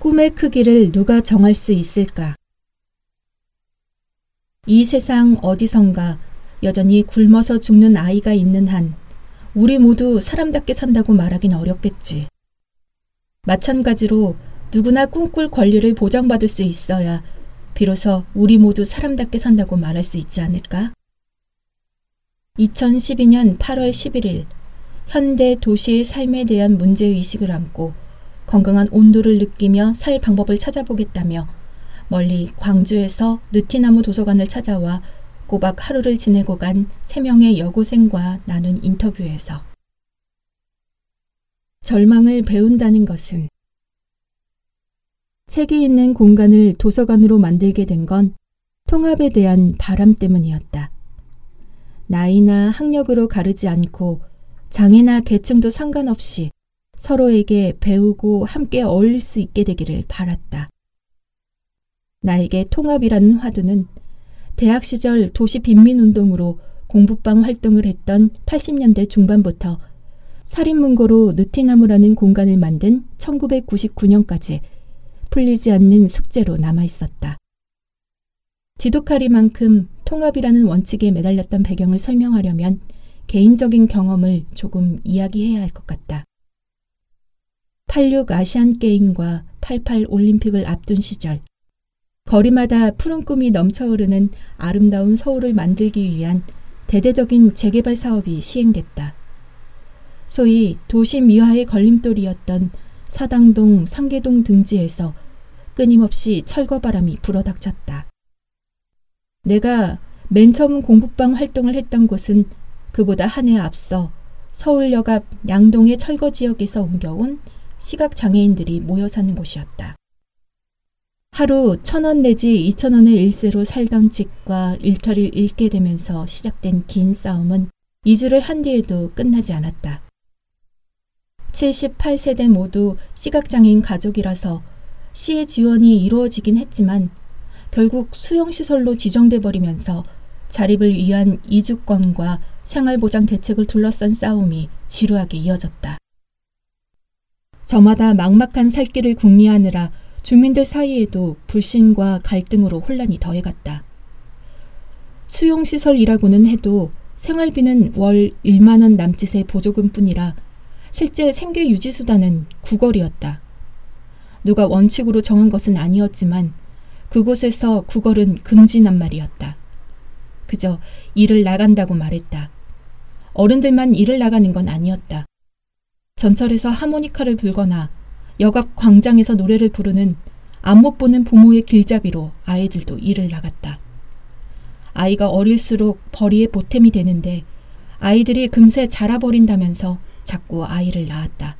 꿈의 크기를 누가 정할 수 있을까? 이 세상 어디선가 여전히 굶어서 죽는 아이가 있는 한 우리 모두 사람답게 산다고 말하긴 어렵겠지. 마찬가지로 누구나 꿈꿀 권리를 보장받을 수 있어야 비로소 우리 모두 사람답게 산다고 말할 수 있지 않을까? 2012년 8월 11일 현대 도시의 삶에 대한 문제의식을 안고 건강한 온도를 느끼며 살 방법을 찾아보겠다며 멀리 광주에서 느티나무 도서관을 찾아와 꼬박 하루를 지내고 간세 명의 여고생과 나눈 인터뷰에서 절망을 배운다는 것은 책이 있는 공간을 도서관으로 만들게 된 건 통합에 대한 바람 때문이었다. 나이나 학력으로 가르지 않고 장애나 계층도 상관없이 서로에게 배우고 함께 어울릴 수 있게 되기를 바랐다. 나에게 통합이라는 화두는 대학 시절 도시 빈민운동으로 공부방 활동을 했던 80년대 중반부터 살인문고로 느티나무라는 공간을 만든 1999년까지 풀리지 않는 숙제로 남아 있었다. 지독하리만큼 통합이라는 원칙에 매달렸던 배경을 설명하려면 개인적인 경험을 조금 이야기해야 할 것 같다. 86 아시안 게임과 88 올림픽을 앞둔 시절 거리마다 푸른 꿈이 넘쳐흐르는 아름다운 서울을 만들기 위한 대대적인 재개발 사업이 시행됐다. 소위 도시 미화의 걸림돌이었던 사당동, 상계동 등지에서 끊임없이 철거바람이 불어닥쳤다. 내가 맨 처음 공부방 활동을 했던 곳은 그보다 한 해 앞서 서울역 앞 양동의 철거 지역에서 옮겨온 시각장애인들이 모여 사는 곳이었다. 하루 천 원 내지 이천 원의 일세로 살던 집과 일터를 잃게 되면서 시작된 긴 싸움은 2주를 한 뒤에도 끝나지 않았다. 78세대 모두 시각장애인 가족이라서 시의 지원이 이루어지긴 했지만 결국 수용시설로 지정돼 버리면서 자립을 위한 이주권과 생활보장 대책을 둘러싼 싸움이 지루하게 이어졌다. 저마다 막막한 살 길을 궁리하느라 주민들 사이에도 불신과 갈등으로 혼란이 더해갔다. 수용시설이라고는 해도 생활비는 월 1만원 남짓의 보조금뿐이라 실제 생계 유지 수단은 구걸이었다. 누가 원칙으로 정한 것은 아니었지만 그곳에서 구걸은 금지난 말이었다. 그저 일을 나간다고 말했다. 어른들만 일을 나가는 건 아니었다. 전철에서 하모니카를 불거나 역앞 광장에서 노래를 부르는 안못 보는 부모의 길잡이로 아이들도 일을 나갔다. 아이가 어릴수록 벌이의 보탬이 되는데 아이들이 금세 자라버린다면서 자꾸 아이를 낳았다.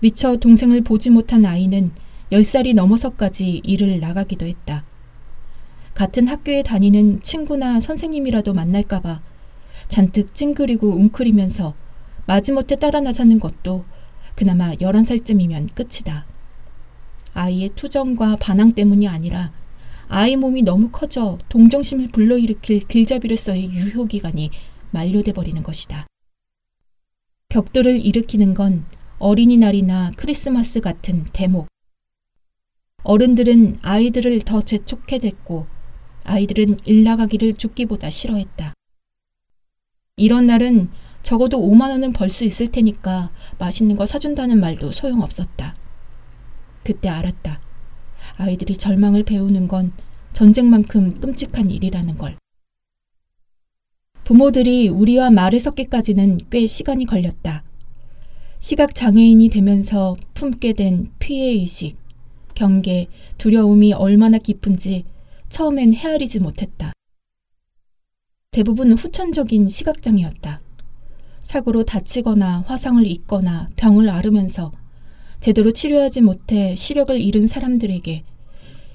미처 동생을 보지 못한 아이는 10살이 넘어서까지 일을 나가기도 했다. 같은 학교에 다니는 친구나 선생님이라도 만날까봐 잔뜩 찡그리고 웅크리면서 마지못해 따라 나자는 것도 그나마 11살쯤이면 끝이다. 아이의 투정과 반항 때문이 아니라 아이 몸이 너무 커져 동정심을 불러일으킬 길잡이로서의 유효기간이 만료돼 버리는 것이다. 격돌을 일으키는 건 어린이날이나 크리스마스 같은 대목. 어른들은 아이들을 더 재촉해 댔고 아이들은 일 나가기를 죽기보다 싫어했다. 이런 날은 적어도 5만 원은 벌 수 있을 테니까 맛있는 거 사준다는 말도 소용없었다. 그때 알았다. 아이들이 절망을 배우는 건 전쟁만큼 끔찍한 일이라는 걸. 부모들이 우리와 말을 섞기까지는 꽤 시간이 걸렸다. 시각 장애인이 되면서 품게 된 피해의식, 경계, 두려움이 얼마나 깊은지 처음엔 헤아리지 못했다. 대부분 후천적인 시각장애였다. 사고로 다치거나 화상을 입거나 병을 앓으면서 제대로 치료하지 못해 시력을 잃은 사람들에게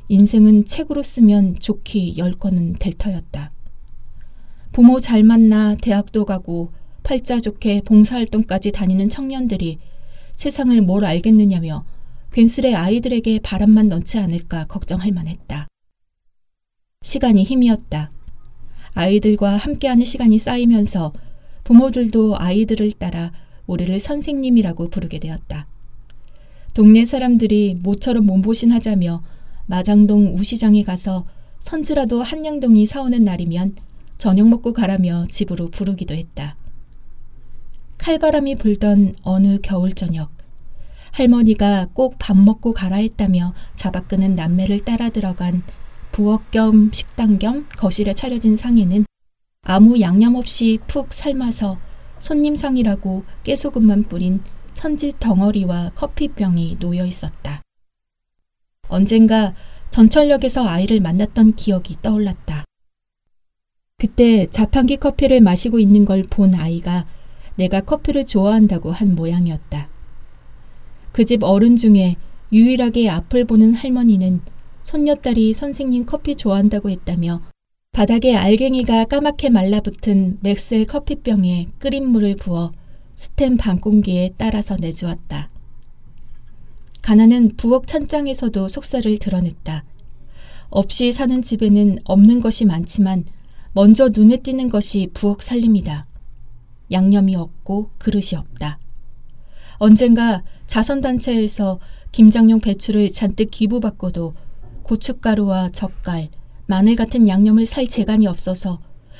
인생은 책으로 쓰면 좋기 열 건은 될 터였다. 부모 잘 만나 대학도 가고 팔자 좋게 봉사활동까지 다니는 청년들이 세상을 뭘 알겠느냐며 괜스레 아이들에게 바람만 넣지 않을까 걱정할 만했다. 시간이 힘이었다. 아이들과 함께하는 시간이 쌓이면서 부모들도 아이들을 따라 우리를 선생님이라고 부르게 되었다. 동네 사람들이 모처럼 몸보신 하자며 마장동 우시장에 가서 선지라도 한양동이 사오는 날이면 저녁 먹고 가라며 집으로 부르기도 했다. 칼바람이 불던 어느 겨울 저녁, 할머니가 꼭 밥 먹고 가라 했다며 잡아 끄는 남매를 따라 들어간 부엌 겸 식당 겸 거실에 차려진 상에는 아무 양념 없이 푹 삶아서 손님상이라고 깨소금만 뿌린 선지 덩어리와 커피병이 놓여 있었다. 언젠가 전철역에서 아이를 만났던 기억이 떠올랐다. 그때 자판기 커피를 마시고 있는 걸 본 아이가 내가 커피를 좋아한다고 한 모양이었다. 그 집 어른 중에 유일하게 앞을 보는 할머니는 손녀딸이 선생님 커피 좋아한다고 했다며 바닥에 알갱이가 까맣게 말라붙은 맥셀 커피병에 끓인 물을 부어 스텐 반공기에 따라서 내주었다. 가나는 부엌 찬장에서도 속살을 드러냈다. 없이 사는 집에는 없는 것이 많지만 먼저 눈에 띄는 것이 부엌 살림이다. 양념이 없고 그릇이 없다. 언젠가 자선단체에서 김장용 배추를 잔뜩 기부받고도 고춧가루와 젓갈, 마늘 같은 양념을 살 재간이 없어서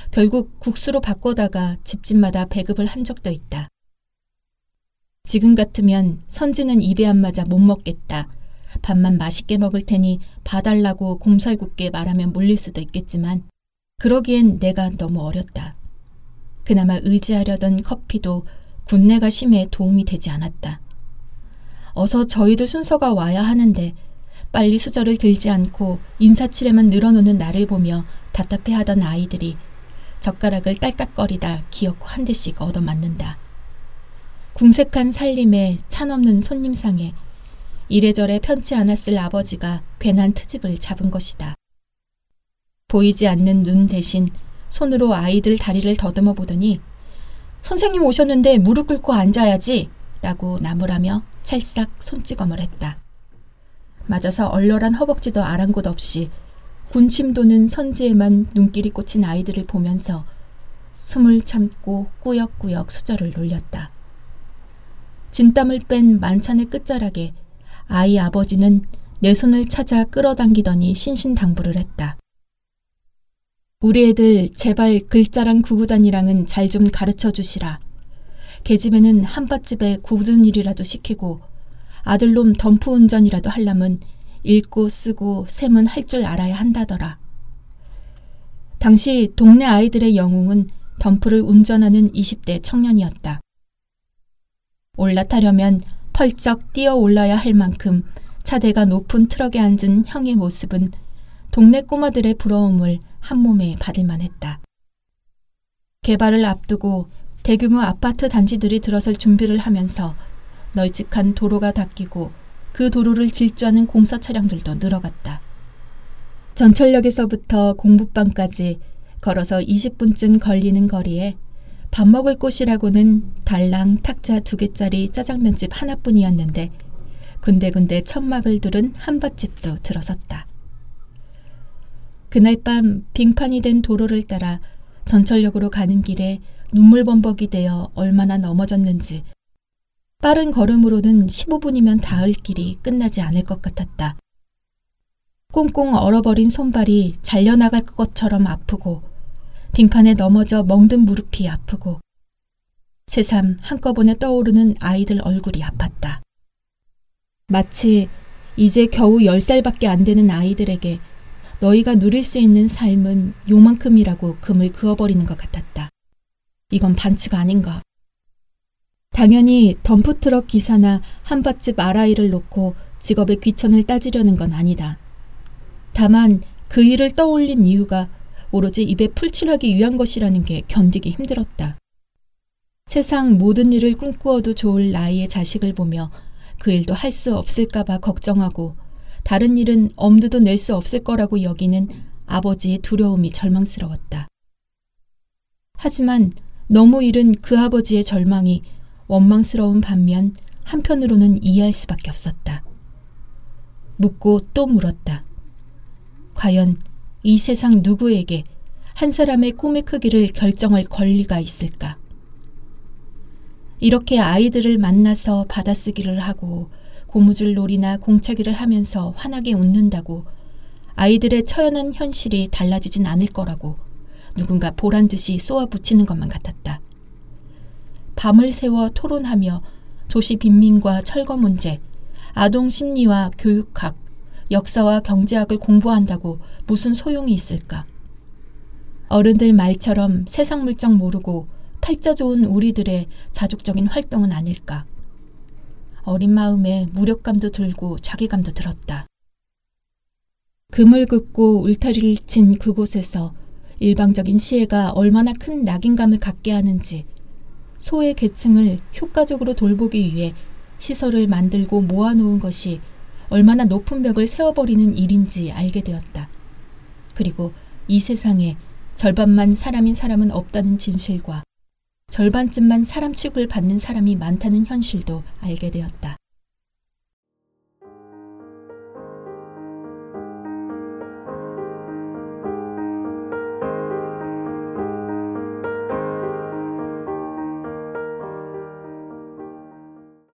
결국 국수로 바꿔다가 집집마다 배급을 한 적도 있다. 지금 같으면 선지는 입에 안 맞아 못 먹겠다. 밥만 맛있게 먹을 테니 봐달라고 곰살궂게 말하면 물릴 수도 있겠지만 그러기엔 내가 너무 어렸다. 그나마 의지하려던 커피도 군내가 심해 도움이 되지 않았다. 어서 저희도 순서가 와야 하는데 빨리 수저를 들지 않고 인사치레만 늘어놓는 나를 보며 답답해하던 아이들이 젓가락을 딸깍거리다 기어코 한 대씩 얻어맞는다. 궁색한 살림에 찬없는 손님상에 이래저래 편치 않았을 아버지가 괜한 트집을 잡은 것이다. 보이지 않는 눈 대신 손으로 아이들 다리를 더듬어 보더니 선생님 오셨는데 무릎 꿇고 앉아야지 라고 나무라며 찰싹 손찌검을 했다. 맞아서 얼얼한 허벅지도 아랑곳 없이 군침 도는 선지에만 눈길이 꽂힌 아이들을 보면서 숨을 참고 꾸역꾸역 수저를 놀렸다. 진땀을 뺀 만찬의 끝자락에 아이 아버지는 내 손을 찾아 끌어당기더니 신신당부를 했다. 우리 애들 제발 글자랑 구구단이랑은 잘 좀 가르쳐 주시라. 계집애는 한밭집에 굳은 일이라도 시키고 아들놈 덤프 운전이라도 하려면 읽고 쓰고 셈은 할 줄 알아야 한다더라. 당시 동네 아이들의 영웅은 덤프를 운전하는 20대 청년이었다. 올라타려면 펄쩍 뛰어 올라야 할 만큼 차대가 높은 트럭에 앉은 형의 모습은 동네 꼬마들의 부러움을 한 몸에 받을 만 했다. 개발을 앞두고 대규모 아파트 단지들이 들어설 준비를 하면서 널찍한 도로가 닦이고 그 도로를 질주하는 공사 차량들도 늘어갔다. 전철역에서부터 공부방까지 걸어서 20분쯤 걸리는 거리에 밥 먹을 곳이라고는 달랑 탁자 두 개짜리 짜장면집 하나뿐이었는데 군데군데 천막을 두른 한밭집도 들어섰다. 그날 밤 빙판이 된 도로를 따라 전철역으로 가는 길에 눈물 범벅이 되어 얼마나 넘어졌는지 빠른 걸음으로는 15분이면 닿을 길이 끝나지 않을 것 같았다. 꽁꽁 얼어버린 손발이 잘려나갈 것처럼 아프고 빙판에 넘어져 멍든 무릎이 아프고 새삼 한꺼번에 떠오르는 아이들 얼굴이 아팠다. 마치 이제 겨우 10살밖에 안 되는 아이들에게 너희가 누릴 수 있는 삶은 요만큼이라고 금을 그어버리는 것 같았다. 이건 반칙 아닌가. 당연히 덤프트럭 기사나 한밭집 아라이를 놓고 직업의 귀천을 따지려는 건 아니다. 다만 그 일을 떠올린 이유가 오로지 입에 풀칠하기 위한 것이라는 게 견디기 힘들었다. 세상 모든 일을 꿈꾸어도 좋을 나이의 자식을 보며 그 일도 할 수 없을까봐 걱정하고 다른 일은 엄두도 낼 수 없을 거라고 여기는 아버지의 두려움이 절망스러웠다. 하지만 너무 이른 그 아버지의 절망이 원망스러운 반면 한편으로는 이해할 수밖에 없었다. 묻고 또 물었다. 과연 이 세상 누구에게 한 사람의 꿈의 크기를 결정할 권리가 있을까? 이렇게 아이들을 만나서 받아쓰기를 하고 고무줄 놀이나 공차기를 하면서 환하게 웃는다고 아이들의 처연한 현실이 달라지진 않을 거라고 누군가 보란 듯이 쏘아붙이는 것만 같았다. 밤을 새워 토론하며 도시 빈민과 철거 문제, 아동 심리와 교육학, 역사와 경제학을 공부한다고 무슨 소용이 있을까? 어른들 말처럼 세상 물정 모르고 팔자 좋은 우리들의 자족적인 활동은 아닐까. 어린 마음에 무력감도 들고 자괴감도 들었다. 금을 긋고 울타리를 친 그곳에서 일방적인 시혜가 얼마나 큰 낙인감을 갖게 하는지 소의 계층을 효과적으로 돌보기 위해 시설을 만들고 모아놓은 것이 얼마나 높은 벽을 세워버리는 일인지 알게 되었다. 그리고 이 세상에 절반만 사람인 사람은 없다는 진실과 절반쯤만 사람 취급을 받는 사람이 많다는 현실도 알게 되었다.